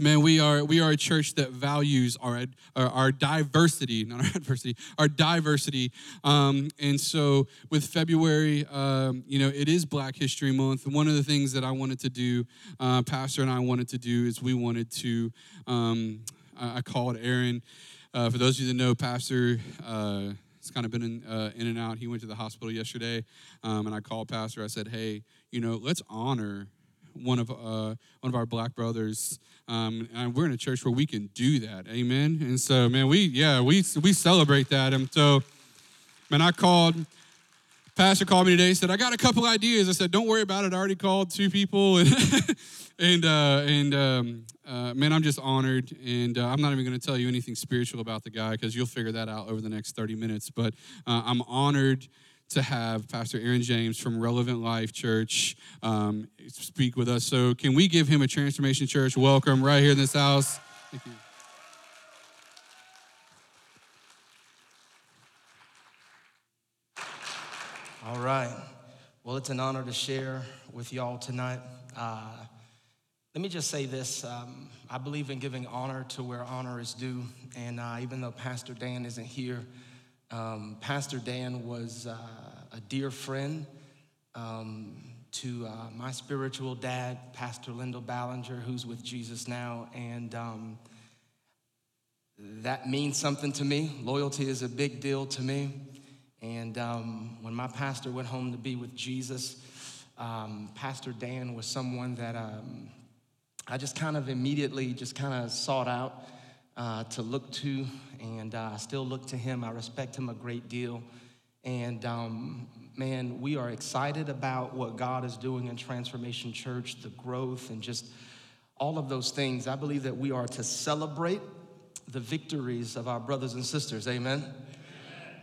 Man, we are we are a church that values our our, diversity, not our adversity, our diversity. Um, and so, with February, um, you know, it is Black History Month. One of the things that I wanted to do, uh, Pastor and I wanted to do, is we wanted to. Um, I called Aaron. Uh, for those of you that know, Pastor. Uh, has kind of been in, uh, in and out. He went to the hospital yesterday, um, and I called Pastor. I said, "Hey, you know, let's honor one of uh, one of our black brothers. Um, and we're in a church where we can do that. Amen. And so, man, we yeah we we celebrate that. And so, man, I called. Pastor called me today. Said I got a couple ideas. I said, don't worry about it. I already called two people, and and uh, and um, uh, man, I'm just honored. And uh, I'm not even going to tell you anything spiritual about the guy because you'll figure that out over the next 30 minutes. But uh, I'm honored to have Pastor Aaron James from Relevant Life Church um, speak with us. So, can we give him a Transformation Church welcome right here in this house? Thank you. All right. Well, it's an honor to share with y'all tonight. Uh, let me just say this. Um, I believe in giving honor to where honor is due. And uh, even though Pastor Dan isn't here, um, Pastor Dan was uh, a dear friend um, to uh, my spiritual dad, Pastor Lyndall Ballinger, who's with Jesus now. And um, that means something to me. Loyalty is a big deal to me. And um, when my pastor went home to be with Jesus, um, Pastor Dan was someone that um, I just kind of immediately just kind of sought out uh, to look to, and uh, I still look to him. I respect him a great deal. And um, man, we are excited about what God is doing in Transformation Church, the growth, and just all of those things. I believe that we are to celebrate the victories of our brothers and sisters. Amen. Amen.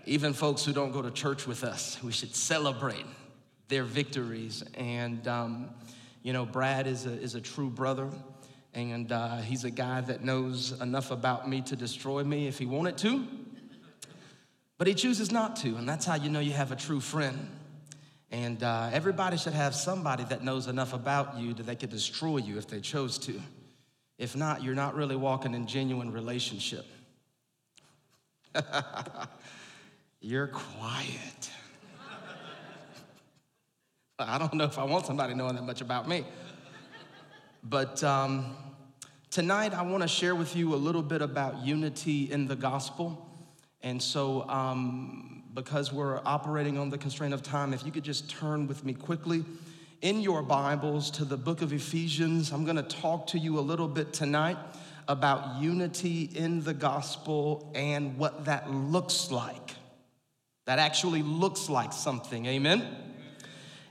Even folks who don't go to church with us, we should celebrate their victories. And, um, you know, Brad is a, is a true brother. And uh, he's a guy that knows enough about me to destroy me if he wanted to. But he chooses not to, and that's how you know you have a true friend. And uh, everybody should have somebody that knows enough about you that they could destroy you if they chose to. If not, you're not really walking in genuine relationship. you're quiet. I don't know if I want somebody knowing that much about me. But um, Tonight, I want to share with you a little bit about unity in the gospel. And so, um, because we're operating on the constraint of time, if you could just turn with me quickly in your Bibles to the book of Ephesians, I'm going to talk to you a little bit tonight about unity in the gospel and what that looks like. That actually looks like something. Amen?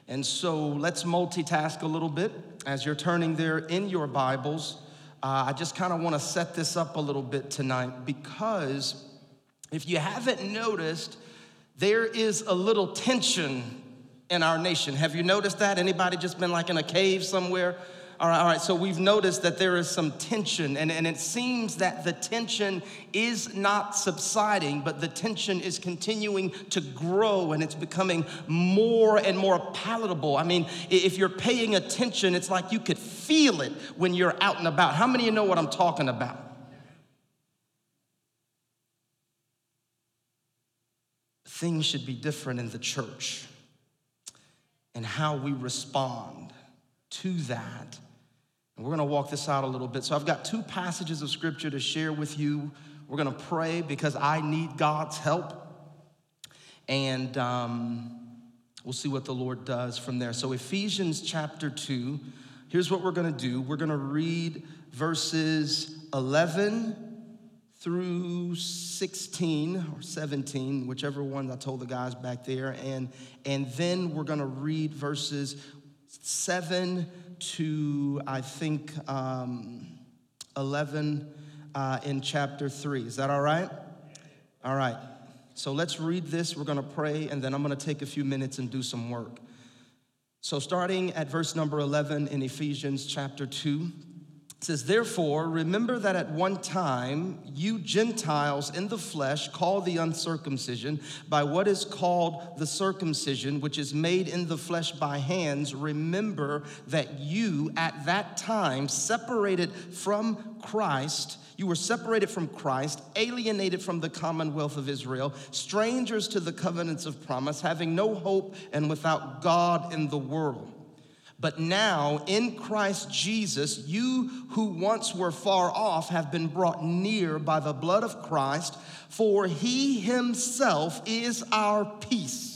And so let's multitask a little bit as you're turning there in your Bibles uh, I just kind of want to set this up a little bit tonight because if you haven't noticed, there is a little tension in our nation. Have you noticed that? Anybody just been like in a cave somewhere? All right, all right, so we've noticed that there is some tension, and, and it seems that the tension is not subsiding, but the tension is continuing to grow and it's becoming more and more palatable. I mean, if you're paying attention, it's like you could feel it when you're out and about. How many of you know what I'm talking about? Things should be different in the church and how we respond to that and we're going to walk this out a little bit. So I've got two passages of scripture to share with you. We're going to pray because I need God's help. And um, we'll see what the Lord does from there. So, Ephesians chapter 2, here's what we're going to do we're going to read verses 11 through 16 or 17, whichever one I told the guys back there. And, and then we're going to read verses 7 to, I think, um, 11 uh, in chapter 3. Is that all right? All right. So let's read this. We're going to pray, and then I'm going to take a few minutes and do some work. So, starting at verse number 11 in Ephesians chapter 2, It says, Therefore, remember that at one time you Gentiles in the flesh call the uncircumcision by what is called the circumcision, which is made in the flesh by hands. Remember that you at that time separated from Christ. You were separated from Christ, alienated from the commonwealth of Israel, strangers to the covenants of promise, having no hope and without God in the world. But now, in Christ Jesus, you who once were far off have been brought near by the blood of Christ, for he himself is our peace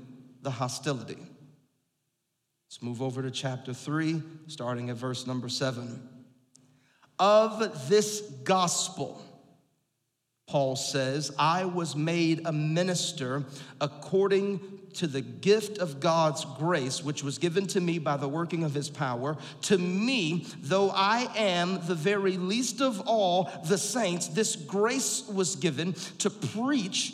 the hostility. Let's move over to chapter 3, starting at verse number 7. Of this gospel, Paul says, I was made a minister according to the gift of God's grace, which was given to me by the working of his power. To me, though I am the very least of all the saints, this grace was given to preach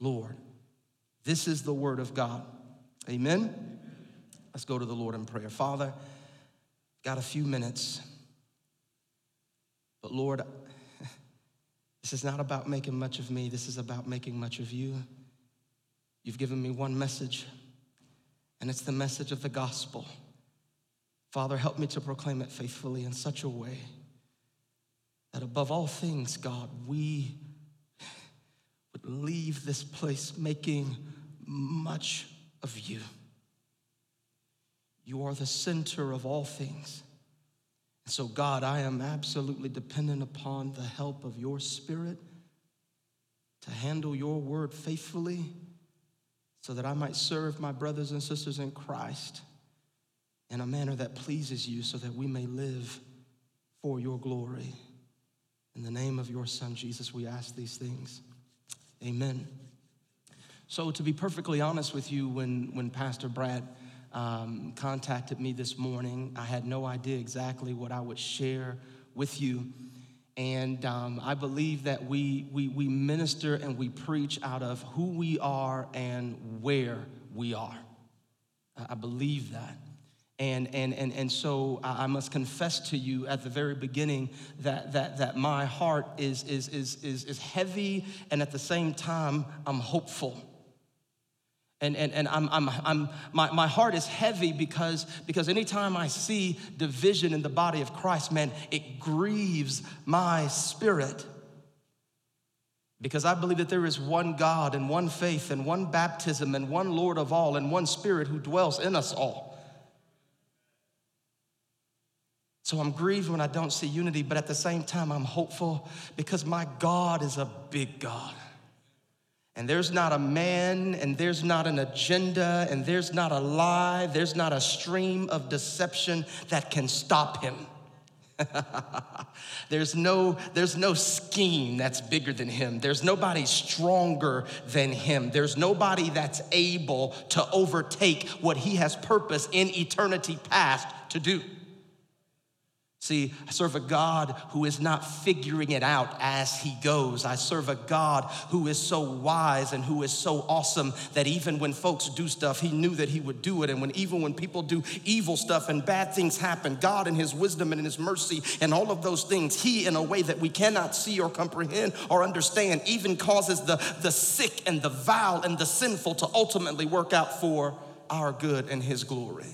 Lord. This is the word of God. Amen. Let's go to the Lord in prayer. Father, got a few minutes. But Lord, this is not about making much of me. This is about making much of you. You've given me one message, and it's the message of the gospel. Father, help me to proclaim it faithfully in such a way that above all things, God, we leave this place making much of you. You are the center of all things. And so, God, I am absolutely dependent upon the help of your Spirit to handle your word faithfully so that I might serve my brothers and sisters in Christ in a manner that pleases you so that we may live for your glory. In the name of your Son, Jesus, we ask these things. Amen. So, to be perfectly honest with you, when, when Pastor Brad um, contacted me this morning, I had no idea exactly what I would share with you. And um, I believe that we, we, we minister and we preach out of who we are and where we are. I believe that. And, and, and, and so I must confess to you at the very beginning that, that, that my heart is, is, is, is, is heavy and at the same time I'm hopeful. And, and, and I'm, I'm, I'm, my, my heart is heavy because, because anytime I see division in the body of Christ, man, it grieves my spirit. Because I believe that there is one God and one faith and one baptism and one Lord of all and one Spirit who dwells in us all. So I'm grieved when I don't see unity, but at the same time, I'm hopeful because my God is a big God. And there's not a man, and there's not an agenda, and there's not a lie, there's not a stream of deception that can stop him. there's no there's no scheme that's bigger than him there's nobody stronger than him there's nobody that's able to overtake what he has purpose in eternity past to do See, I serve a God who is not figuring it out as he goes. I serve a God who is so wise and who is so awesome that even when folks do stuff, he knew that he would do it. And when even when people do evil stuff and bad things happen, God in his wisdom and in his mercy and all of those things, he in a way that we cannot see or comprehend or understand, even causes the, the sick and the vile and the sinful to ultimately work out for our good and his glory.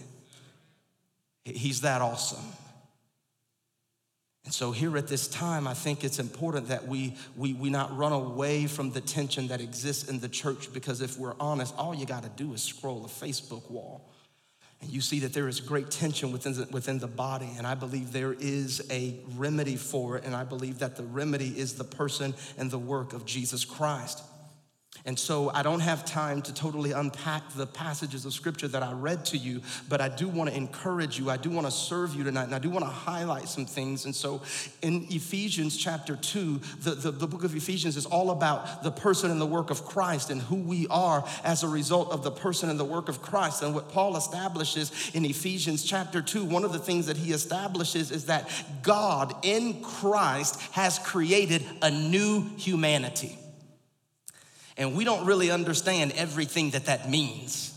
He's that awesome. And so, here at this time, I think it's important that we, we, we not run away from the tension that exists in the church because if we're honest, all you got to do is scroll a Facebook wall. And you see that there is great tension within the, within the body, and I believe there is a remedy for it, and I believe that the remedy is the person and the work of Jesus Christ. And so I don't have time to totally unpack the passages of scripture that I read to you, but I do want to encourage you. I do want to serve you tonight, and I do want to highlight some things. And so in Ephesians chapter 2, the, the, the, book of Ephesians is all about the person and the work of Christ and who we are as a result of the person and the work of Christ. And what Paul establishes in Ephesians chapter 2, one of the things that he establishes is that God in Christ has created a new humanity. And we don't really understand everything that that means.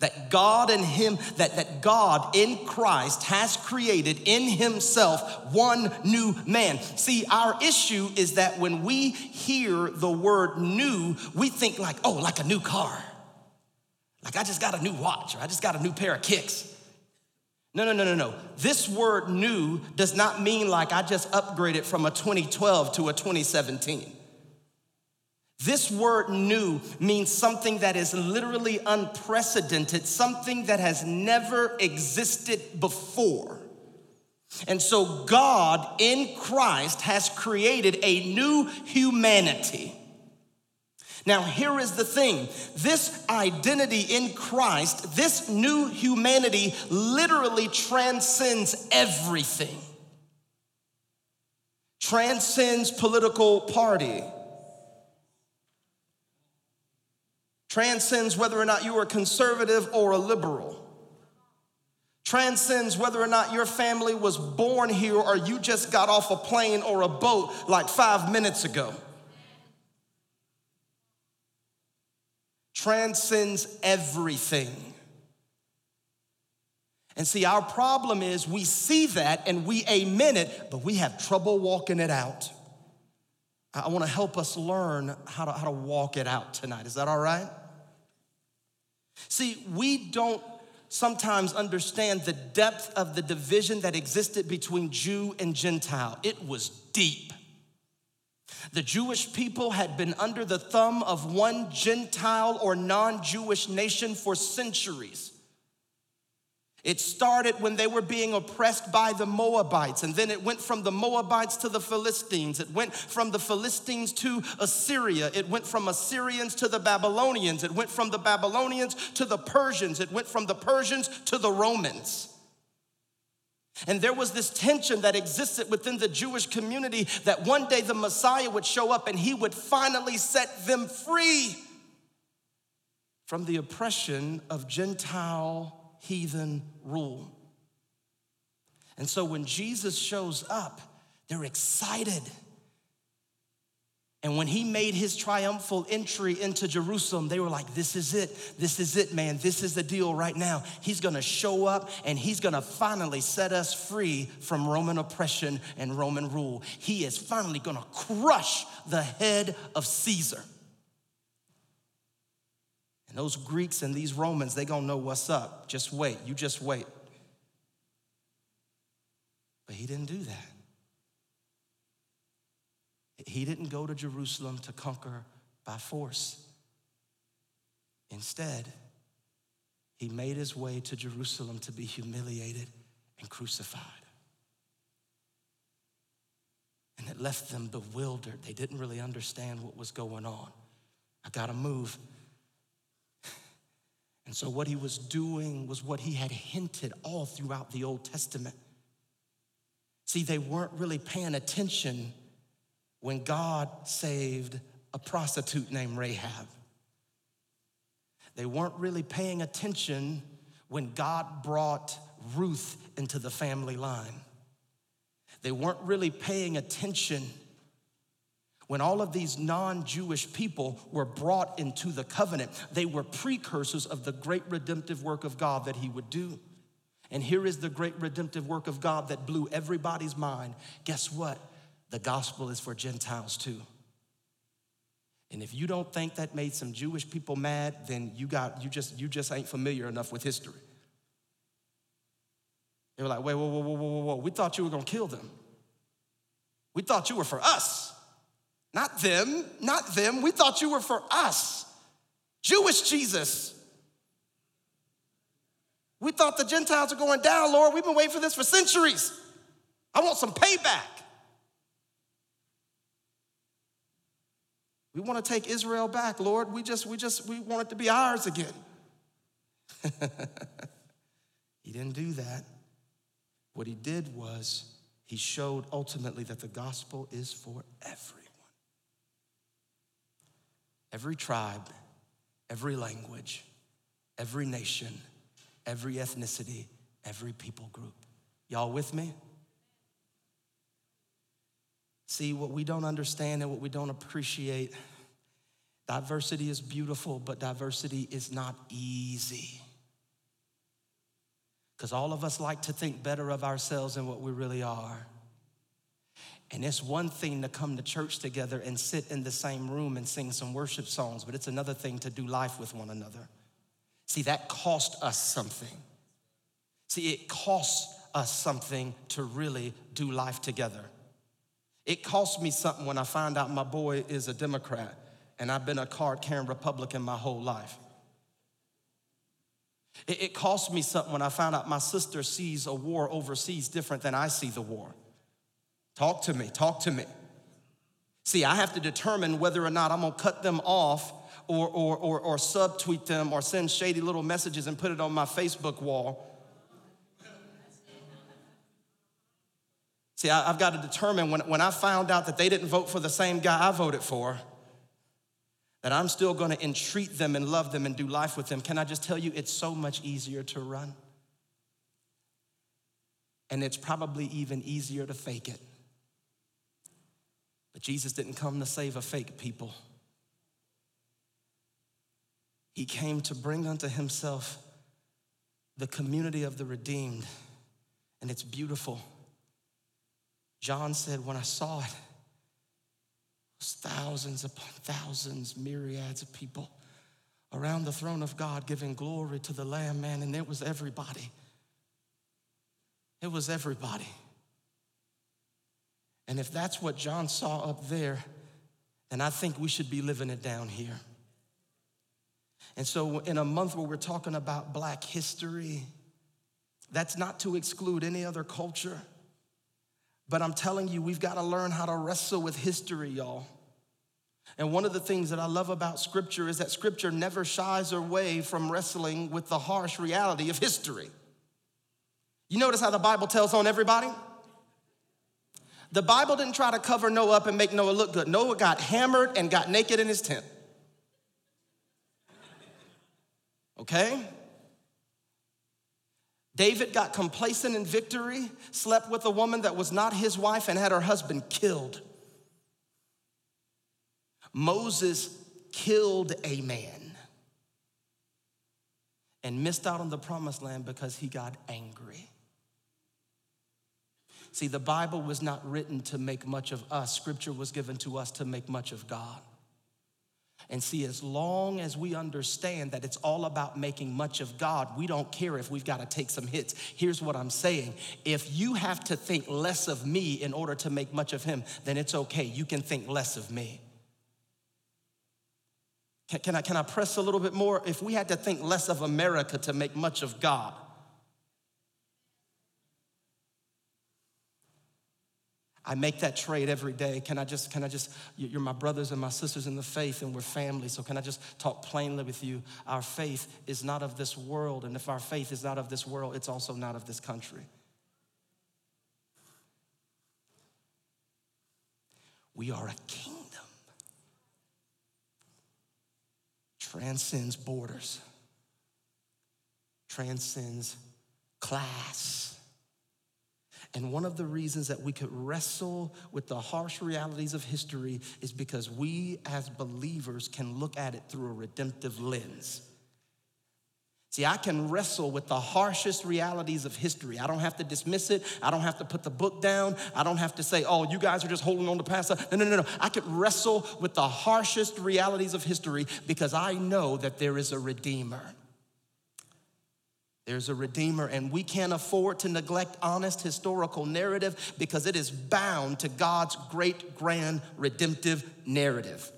That God and Him, that, that God in Christ has created in Himself one new man. See, our issue is that when we hear the word new, we think like, oh, like a new car. Like I just got a new watch or I just got a new pair of kicks. No, no, no, no, no. This word new does not mean like I just upgraded from a 2012 to a 2017. This word new means something that is literally unprecedented, something that has never existed before. And so, God in Christ has created a new humanity. Now, here is the thing this identity in Christ, this new humanity, literally transcends everything, transcends political party transcends whether or not you are conservative or a liberal, transcends whether or not your family was born here or you just got off a plane or a boat like five minutes ago. Transcends everything. And see, our problem is we see that and we amen it, but we have trouble walking it out. I want to help us learn how to, how to walk it out tonight. Is that all right? See, we don't sometimes understand the depth of the division that existed between Jew and Gentile. It was deep. The Jewish people had been under the thumb of one Gentile or non Jewish nation for centuries. It started when they were being oppressed by the Moabites, and then it went from the Moabites to the Philistines. It went from the Philistines to Assyria. It went from Assyrians to the Babylonians. It went from the Babylonians to the Persians. It went from the Persians to the Romans. And there was this tension that existed within the Jewish community that one day the Messiah would show up and he would finally set them free from the oppression of Gentile heathen rule. And so when Jesus shows up, they're excited. And when he made his triumphal entry into Jerusalem, they were like, This is it. This is it, man. This is the deal right now. He's gonna show up and he's gonna finally set us free from Roman oppression and Roman rule. He is finally gonna crush the head of Caesar. And those Greeks and these Romans, they gonna know what's up. Just wait. You just wait. But he didn't do that. He didn't go to Jerusalem to conquer by force. Instead, he made his way to Jerusalem to be humiliated and crucified. And it left them bewildered. They didn't really understand what was going on. I gotta move. And so, what he was doing was what he had hinted all throughout the Old Testament. See, they weren't really paying attention when God saved a prostitute named Rahab. They weren't really paying attention when God brought Ruth into the family line. They weren't really paying attention when all of these non Jewish people were brought into the covenant, they were precursors of the great redemptive work of God that He would do. And here is the great redemptive work of God that blew everybody's mind. Guess what? The gospel is for Gentiles too. And if you don't think that made some Jewish people mad, then you got you just you just ain't familiar enough with history. They were like, wait, whoa, whoa, whoa, whoa, whoa. We thought you were to kill them. We thought you were for us. Not them, not them. We thought you were for us. Jewish Jesus. We thought the Gentiles are going down, Lord. We've been waiting for this for centuries. I want some payback. We want to take Israel back, Lord. We just, we just, we want it to be ours again. he didn't do that. What he did was he showed ultimately that the gospel is for everyone. Every tribe, every language, every nation, every ethnicity, every people group. Y'all with me? See, what we don't understand and what we don't appreciate, diversity is beautiful, but diversity is not easy. Because all of us like to think better of ourselves than what we really are. And it's one thing to come to church together and sit in the same room and sing some worship songs, but it's another thing to do life with one another. See, that cost us something. See, it costs us something to really do life together. It cost me something when I found out my boy is a Democrat and I've been a card carrying Republican my whole life. It, it cost me something when I found out my sister sees a war overseas different than I see the war. Talk to me, talk to me. See, I have to determine whether or not I'm gonna cut them off or, or, or, or subtweet them or send shady little messages and put it on my Facebook wall. See, I, have got to determine when, when I found out that they didn't vote for the same guy I voted for, that I'm still going to entreat them and love them and do life with them. Can I just tell you, it's so much easier to run? And it's probably even easier to fake it. But Jesus didn't come to save a fake people. He came to bring unto himself the community of the redeemed, and it's beautiful. John said, When I saw it, it was thousands upon thousands, myriads of people around the throne of God giving glory to the Lamb, man, and it was everybody. It was everybody. And if that's what John saw up there, then I think we should be living it down here. And so, in a month where we're talking about black history, that's not to exclude any other culture. But I'm telling you, we've got to learn how to wrestle with history, y'all. And one of the things that I love about Scripture is that Scripture never shies away from wrestling with the harsh reality of history. You notice how the Bible tells on everybody? The Bible didn't try to cover Noah up and make Noah look good. Noah got hammered and got naked in his tent. Okay? David got complacent in victory, slept with a woman that was not his wife, and had her husband killed. Moses killed a man and missed out on the promised land because he got angry. See, the Bible was not written to make much of us, Scripture was given to us to make much of God. And see, as long as we understand that it's all about making much of God, we don't care if we've got to take some hits. Here's what I'm saying if you have to think less of me in order to make much of Him, then it's okay. You can think less of me. Can, can I, can I press a little bit more? If we had to think less of America to make much of God, I make that trade every day. Can I just, can I just, you're my brothers and my sisters in the faith and we're family. So can I just talk plainly with you? Our faith is not of this world. And if our faith is not of this world, it's also not of this country. We are a kingdom. Transcends borders, transcends class and one of the reasons that we could wrestle with the harsh realities of history is because we as believers can look at it through a redemptive lens. See, I can wrestle with the harshest realities of history. I don't have to dismiss it. I don't have to put the book down. I don't have to say, oh, you guys are just holding on to past. No, no, no, no. I can wrestle with the harshest realities of history because I know that there is a redeemer. There's a Redeemer, and we can't afford to neglect honest historical narrative because it is bound to God's great, grand, redemptive narrative.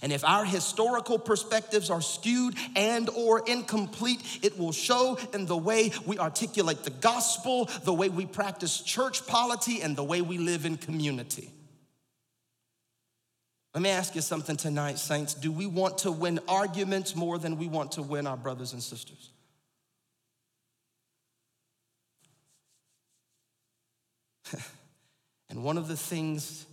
And if our historical perspectives are skewed and or incomplete, it will show in the way we articulate the gospel, the way we practice church polity, and the way we live in community. Let me ask you something tonight, saints. Do we want to win arguments more than we want to win our brothers and sisters? and one of the things,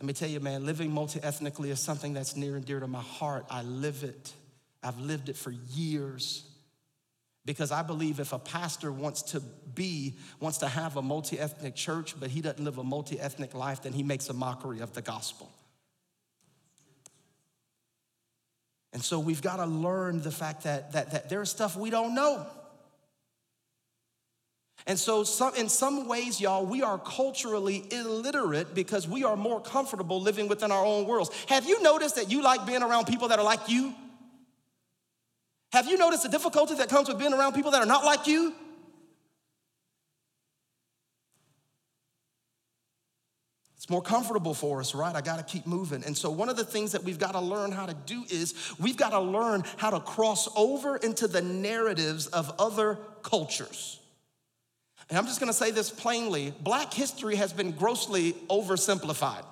let me tell you, man, living multi ethnically is something that's near and dear to my heart. I live it, I've lived it for years. Because I believe if a pastor wants to be, wants to have a multi ethnic church, but he doesn't live a multi ethnic life, then he makes a mockery of the gospel. And so we've got to learn the fact that, that, that there's stuff we don't know. And so, some, in some ways, y'all, we are culturally illiterate because we are more comfortable living within our own worlds. Have you noticed that you like being around people that are like you? Have you noticed the difficulty that comes with being around people that are not like you? It's more comfortable for us, right? I got to keep moving. And so, one of the things that we've got to learn how to do is we've got to learn how to cross over into the narratives of other cultures. And I'm just gonna say this plainly black history has been grossly oversimplified.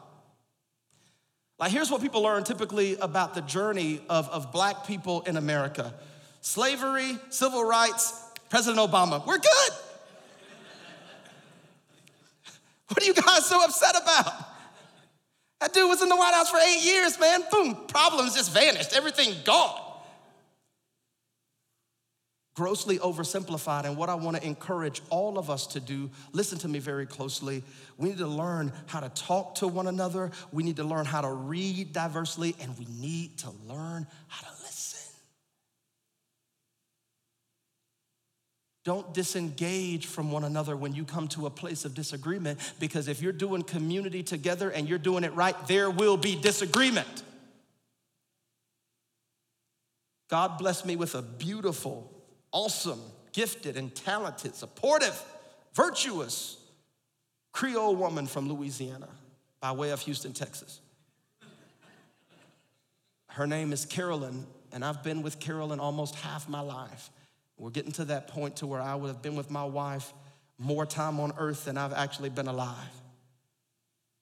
Like, here's what people learn typically about the journey of, of black people in America slavery, civil rights, President Obama. We're good. What are you guys so upset about? That dude was in the White House for eight years, man. Boom, problems just vanished, everything gone grossly oversimplified. And what I want to encourage all of us to do, listen to me very closely. We need to learn how to talk to one another, we need to learn how to read diversely, and we need to learn how to listen. Don't disengage from one another when you come to a place of disagreement because if you're doing community together and you're doing it right, there will be disagreement. God blessed me with a beautiful awesome, gifted, and talented, supportive, virtuous Creole woman from Louisiana by way of Houston, Texas. Her name is Carolyn, and I've been with Carolyn almost half my life. We're getting to that point to where I would have been with my wife more time on earth than I've actually been alive.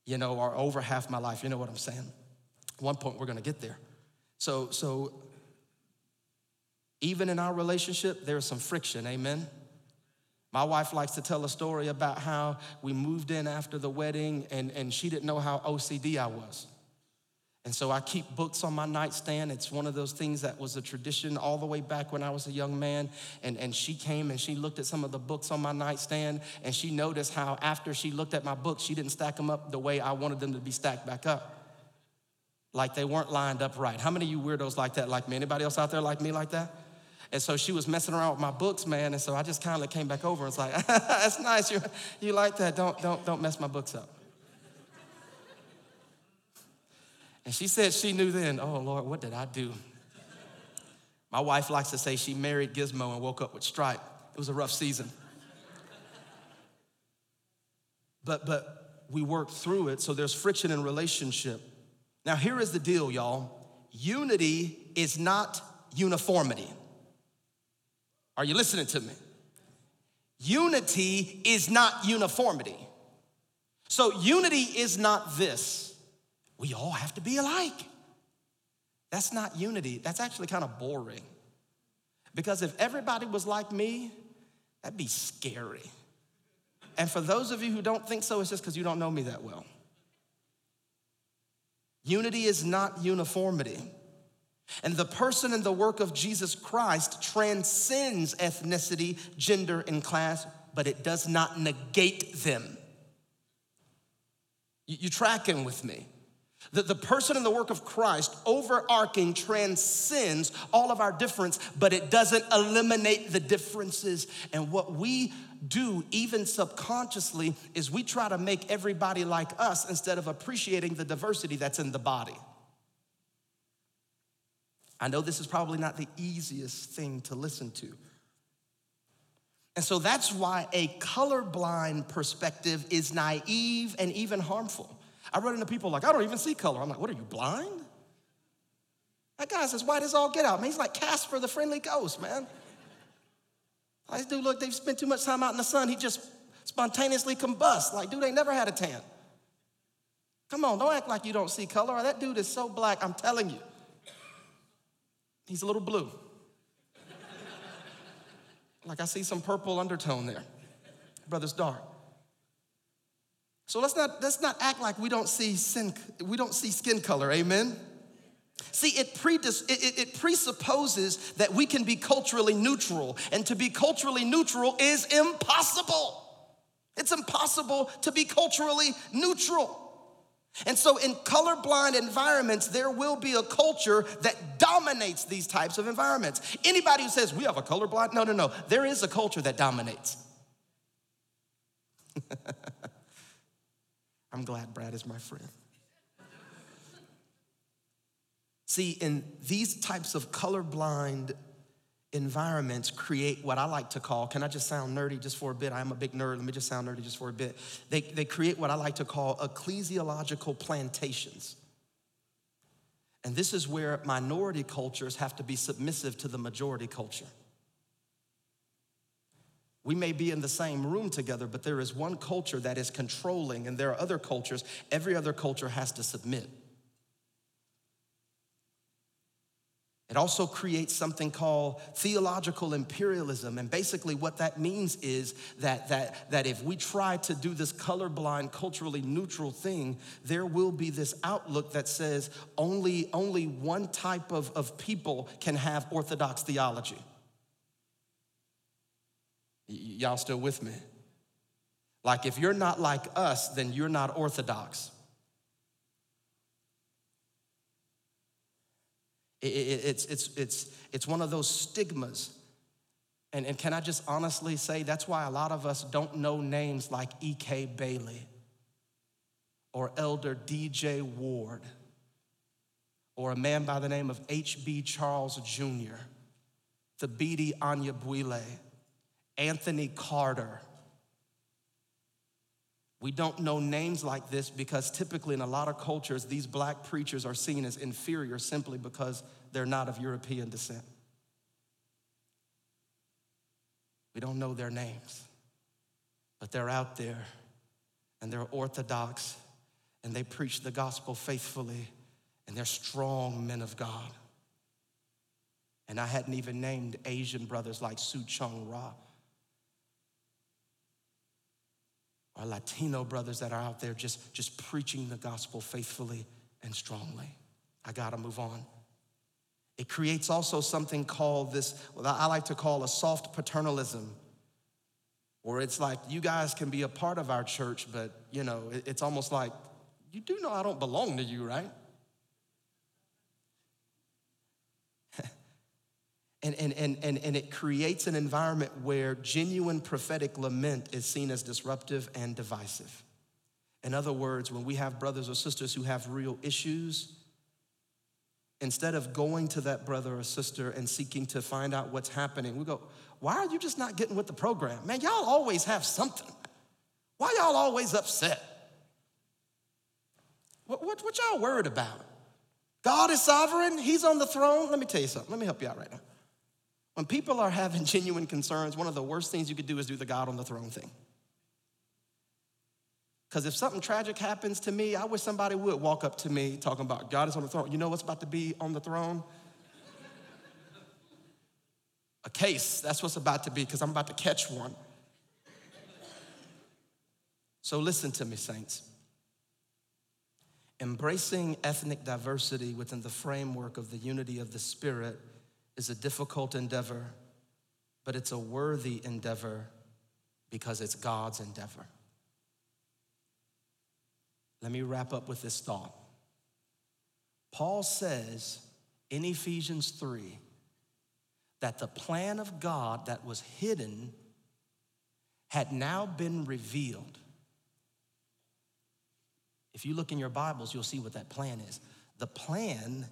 You know, or over half my life. You know what I'm saying? At one point, we're gonna get there. So, so even in our relationship, there's some friction, amen? My wife likes to tell a story about how we moved in after the wedding and, and she didn't know how OCD I was. And so I keep books on my nightstand. It's one of those things that was a tradition all the way back when I was a young man. And, and she came and she looked at some of the books on my nightstand and she noticed how after she looked at my books, she didn't stack them up the way I wanted them to be stacked back up. Like they weren't lined up right. How many of you weirdos like that, like me? Anybody else out there like me like that? And so she was messing around with my books, man. And so I just kind of came back over and was like, that's nice. You, you like that. Don't, don't, don't mess my books up. And she said she knew then, oh Lord, what did I do? My wife likes to say she married Gizmo and woke up with Stripe. It was a rough season. But, but we worked through it, so there's friction in relationship. Now, here is the deal, y'all unity is not uniformity. Are you listening to me? Unity is not uniformity. So, unity is not this. We all have to be alike. That's not unity. That's actually kind of boring. Because if everybody was like me, that'd be scary. And for those of you who don't think so, it's just because you don't know me that well. Unity is not uniformity. And the person and the work of Jesus Christ transcends ethnicity, gender, and class, but it does not negate them. You, tracking with me? That the person and the work of Christ, overarching, transcends all of our difference, but it doesn't eliminate the differences. And what we do, even subconsciously, is we try to make everybody like us instead of appreciating the diversity that's in the body. I know this is probably not the easiest thing to listen to, And so that's why a colorblind perspective is naive and even harmful. I run into people like, I don't even see color. I'm like, what are you, blind? That guy's as white as all get out, man. He's like Casper the friendly ghost, man. This dude, look, they've spent too much time out in the sun. He just spontaneously combusts. Like, dude ain't never had a tan. Come on, don't act like you don't see color. That dude is so black, I'm telling you. He's a little blue. like I see some purple undertone there. Brother's dark. So let's not, let's not act like we don't see sin, we don't see skin color, amen? See, it, predis- it, it, presupposes that we can be culturally neutral, and to be culturally neutral is impossible. It's impossible to be culturally neutral. And so, in colorblind environments, there will be a culture that dominates these types of environments. Anybody who says we have a colorblind, no, no, no, there is a culture that dominates. I'm glad Brad is my friend. See, in these types of colorblind environments create what I like to call, can I just sound nerdy just for a bit? I am a big nerd, let me just sound nerdy just for a bit. They, they create what I like to call ecclesiological plantations. And this is where minority cultures have to be submissive to the majority culture. We may be in the same room together, but there is one culture that is controlling, and there are other cultures. Every other culture has to submit. It also creates something called theological imperialism. And basically, what that means is that, that, that if we try to do this colorblind, culturally neutral thing, there will be this outlook that says only, only one type of, of people can have orthodox theology. Y- y'all still with me? Like, if you're not like us, then you're not orthodox. It, it, it's, it's, it's, it's one of those stigmas. And, and can I just honestly say that's why a lot of us don't know names like E.K. Bailey or Elder D.J. Ward or a man by the name of H.B. Charles Jr., Thabiti Anyabwile, Anthony Carter. We don't know names like this because typically in a lot of cultures, these black preachers are seen as inferior simply because they're not of European descent. We don't know their names, but they're out there and they're orthodox and they preach the gospel faithfully and they're strong men of God. And I hadn't even named Asian brothers like Soong-Chan Rah our Latino brothers that are out there just, just preaching the gospel faithfully and strongly. I gotta move on. It creates also something called this, what I like to call a soft paternalism, where it's like, you guys can be a part of our church, but you know, it's almost like, you do know I don't belong to you, right? And, and, and, and, and it creates an environment where genuine prophetic lament is seen as disruptive and divisive. In other words, when we have brothers or sisters who have real issues, instead of going to that brother or sister and seeking to find out what's happening, we go, Why are you just not getting with the program? Man, y'all always have something. Why y'all always upset? What, what, what y'all worried about? God is sovereign, He's on the throne. Let me tell you something. Let me help you out right now. When people are having genuine concerns, one of the worst things you could do is do the God on the throne thing. Because if something tragic happens to me, I wish somebody would walk up to me talking about God is on the throne. You know what's about to be on the throne? A case. That's what's about to be, because I'm about to catch one. So listen to me, saints. Embracing ethnic diversity within the framework of the unity of the Spirit is a difficult endeavor, but it's a worthy endeavor because it's God's endeavor. Let me wrap up with this thought. Paul says in Ephesians 3 that the plan of God that was hidden had now been revealed. If you look in your Bibles, you'll see what that plan is. The plan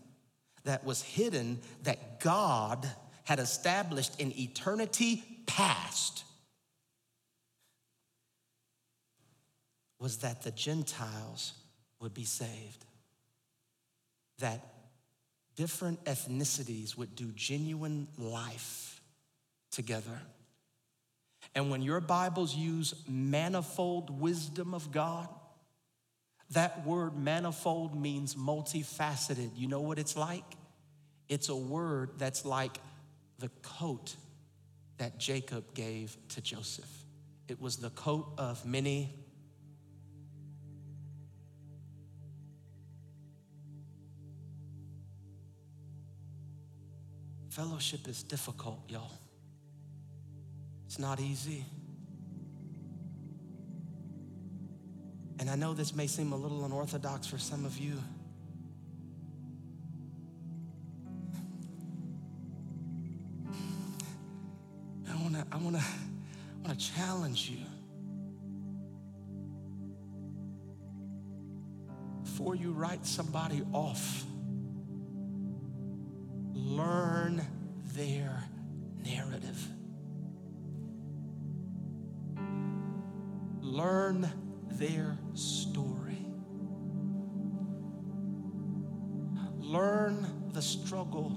that was hidden that God had established in eternity past was that the Gentiles would be saved, that different ethnicities would do genuine life together. And when your Bibles use manifold wisdom of God, that word manifold means multifaceted. You know what it's like? It's a word that's like the coat that Jacob gave to Joseph. It was the coat of many. Fellowship is difficult, y'all. It's not easy. And I know this may seem a little unorthodox for some of you. I wanna, I wanna, I wanna challenge you. Before you write somebody off, learn their narrative. Learn their story. Learn the struggle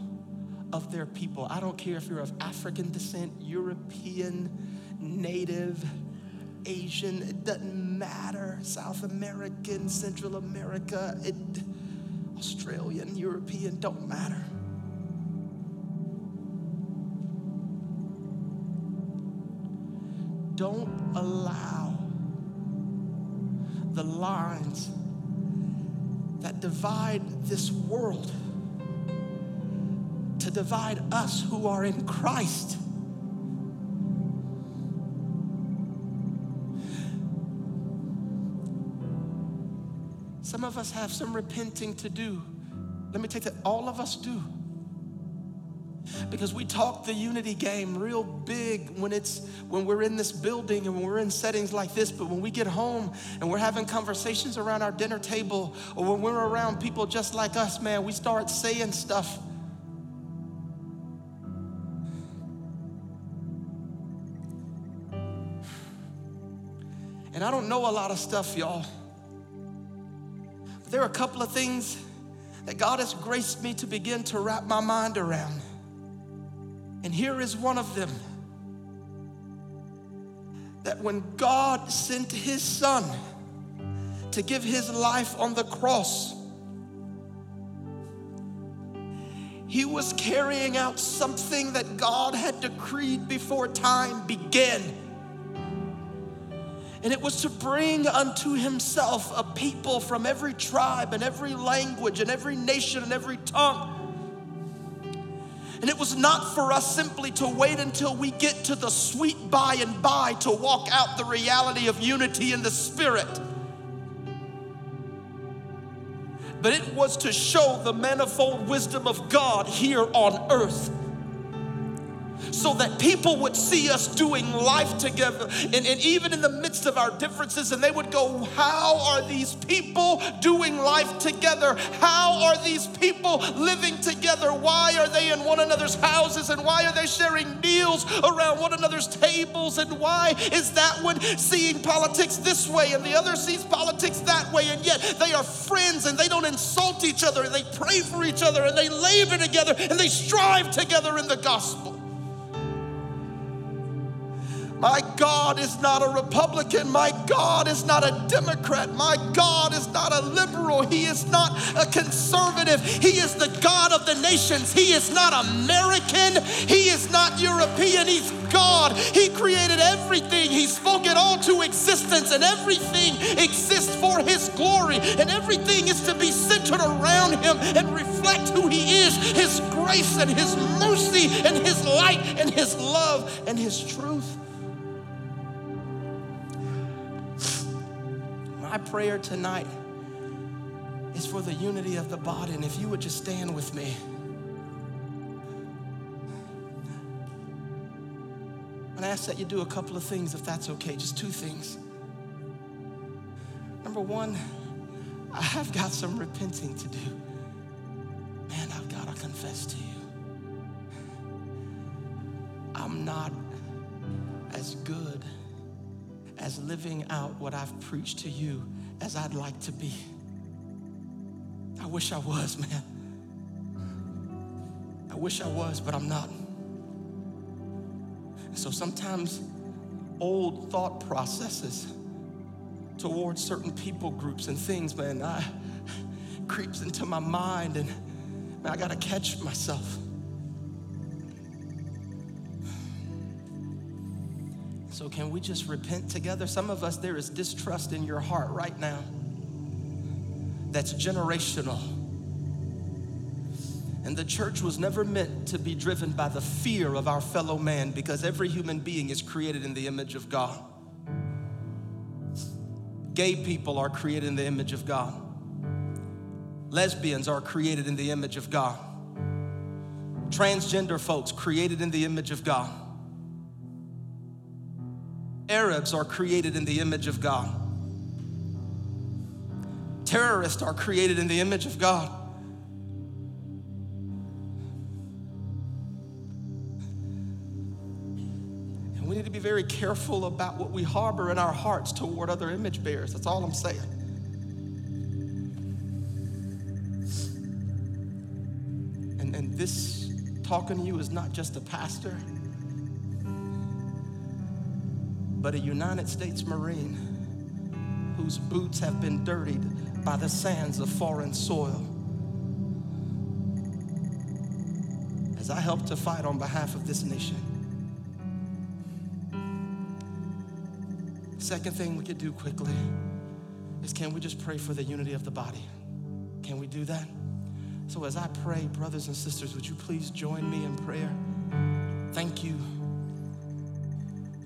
of their people. I don't care if you're of African descent, European, Native, Asian, it doesn't matter. South American, Central America, it, Australian, European, don't matter. Don't allow lines that divide this world to divide us who are in Christ. Some of us have some repenting to do. Let me take that, all of us do. Because we talk the unity game real big when it's when we're in this building and when we're in settings like this, but when we get home and we're having conversations around our dinner table or when we're around people just like us, man, we start saying stuff. And I don't know a lot of stuff, y'all. But there are a couple of things that God has graced me to begin to wrap my mind around. And here is one of them that when God sent his son to give his life on the cross, he was carrying out something that God had decreed before time began. And it was to bring unto himself a people from every tribe and every language and every nation and every tongue and it was not for us simply to wait until we get to the sweet by and by to walk out the reality of unity in the Spirit. But it was to show the manifold wisdom of God here on earth so that people would see us doing life together. And, and, even in the midst of our differences, and they would go, How are these people doing life together? How are these people living together? Why are they in one another's houses? And why are they sharing meals around one another's tables? And why is that one seeing politics this way and the other sees politics that way? And yet they are friends and they don't insult each other and they pray for each other and they labor together and they strive together in the gospel. My God is not a Republican. My God is not a Democrat. My God is not a liberal. He is not a conservative. He is the God of the nations. He is not American. He is not European. He's God. He created everything. He spoke it all to existence, and everything exists for His glory. And everything is to be centered around Him and reflect who He is His grace and His mercy and His light and His love and His truth. My prayer tonight is for the unity of the body. And if you would just stand with me. And I ask that you do a couple of things if that's okay, just two things. Number one, I have got some repenting to do. Man, I've got to confess to you. I'm not as good as living out what I've preached to you as I'd like to be. I wish I was, man. I wish I was, but I'm not. So sometimes old thought processes towards certain people groups and things, man, I, creeps into my mind and man, I gotta catch myself. So, can we just repent together? Some of us, there is distrust in your heart right now that's generational. And the church was never meant to be driven by the fear of our fellow man because every human being is created in the image of God. Gay people are created in the image of God. Lesbians are created in the image of God. Transgender folks created in the image of God. Arabs are created in the image of God. Terrorists are created in the image of God. And we need to be very careful about what we harbor in our hearts toward other image bearers. That's all I'm saying. And, and this talking to you is not just a pastor but a United States Marine whose boots have been dirtied by the sands of foreign soil. As I help to fight on behalf of this nation. Second thing we could do quickly is can we just pray for the unity of the body? Can we do that? So as I pray, brothers and sisters, would you please join me in prayer? Thank you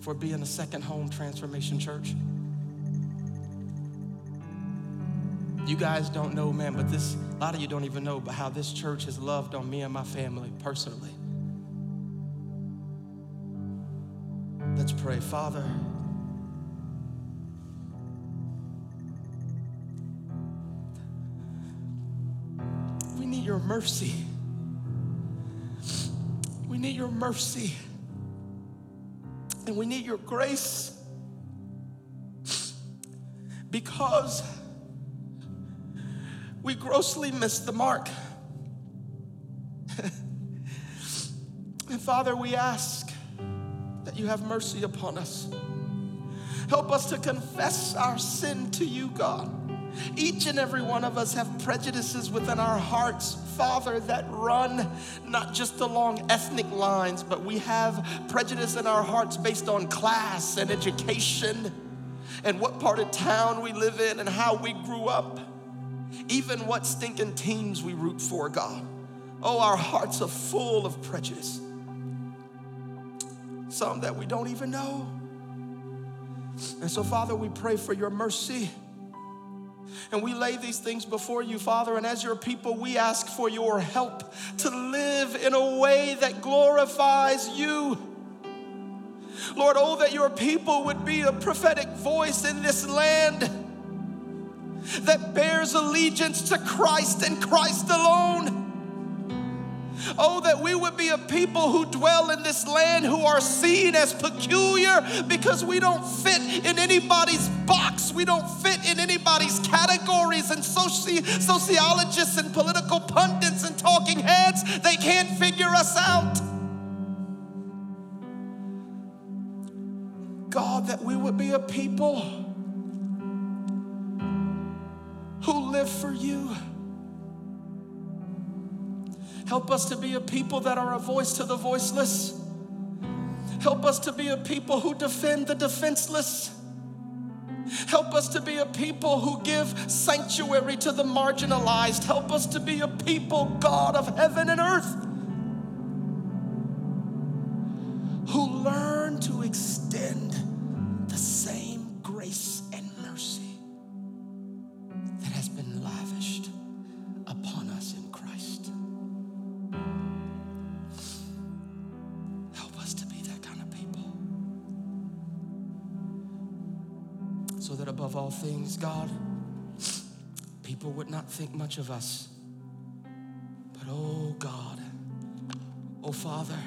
for being a second home transformation church. You guys don't know, man, but this, a lot of you don't even know, but how this church has loved on me and my family personally. Let's pray. Father, we need your mercy. We need your mercy. And we need your grace because we grossly missed the mark. and Father, we ask that you have mercy upon us. Help us to confess our sin to you, God. Each and every one of us have prejudices within our hearts, Father, that run not just along ethnic lines, but we have prejudice in our hearts based on class and education and what part of town we live in and how we grew up, even what stinking teams we root for, God. Oh, our hearts are full of prejudice, some that we don't even know. And so, Father, we pray for your mercy. And we lay these things before you, Father. And as your people, we ask for your help to live in a way that glorifies you. Lord, oh, that your people would be a prophetic voice in this land that bears allegiance to Christ and Christ alone. Oh, that we would be a people who dwell in this land who are seen as peculiar because we don't fit in anybody's box. We don't fit in anybody's categories. And soci- sociologists and political pundits and talking heads, they can't figure us out. God, that we would be a people who live for you. Help us to be a people that are a voice to the voiceless. Help us to be a people who defend the defenseless. Help us to be a people who give sanctuary to the marginalized. Help us to be a people, God of heaven and earth, think much of us. But oh God, oh Father,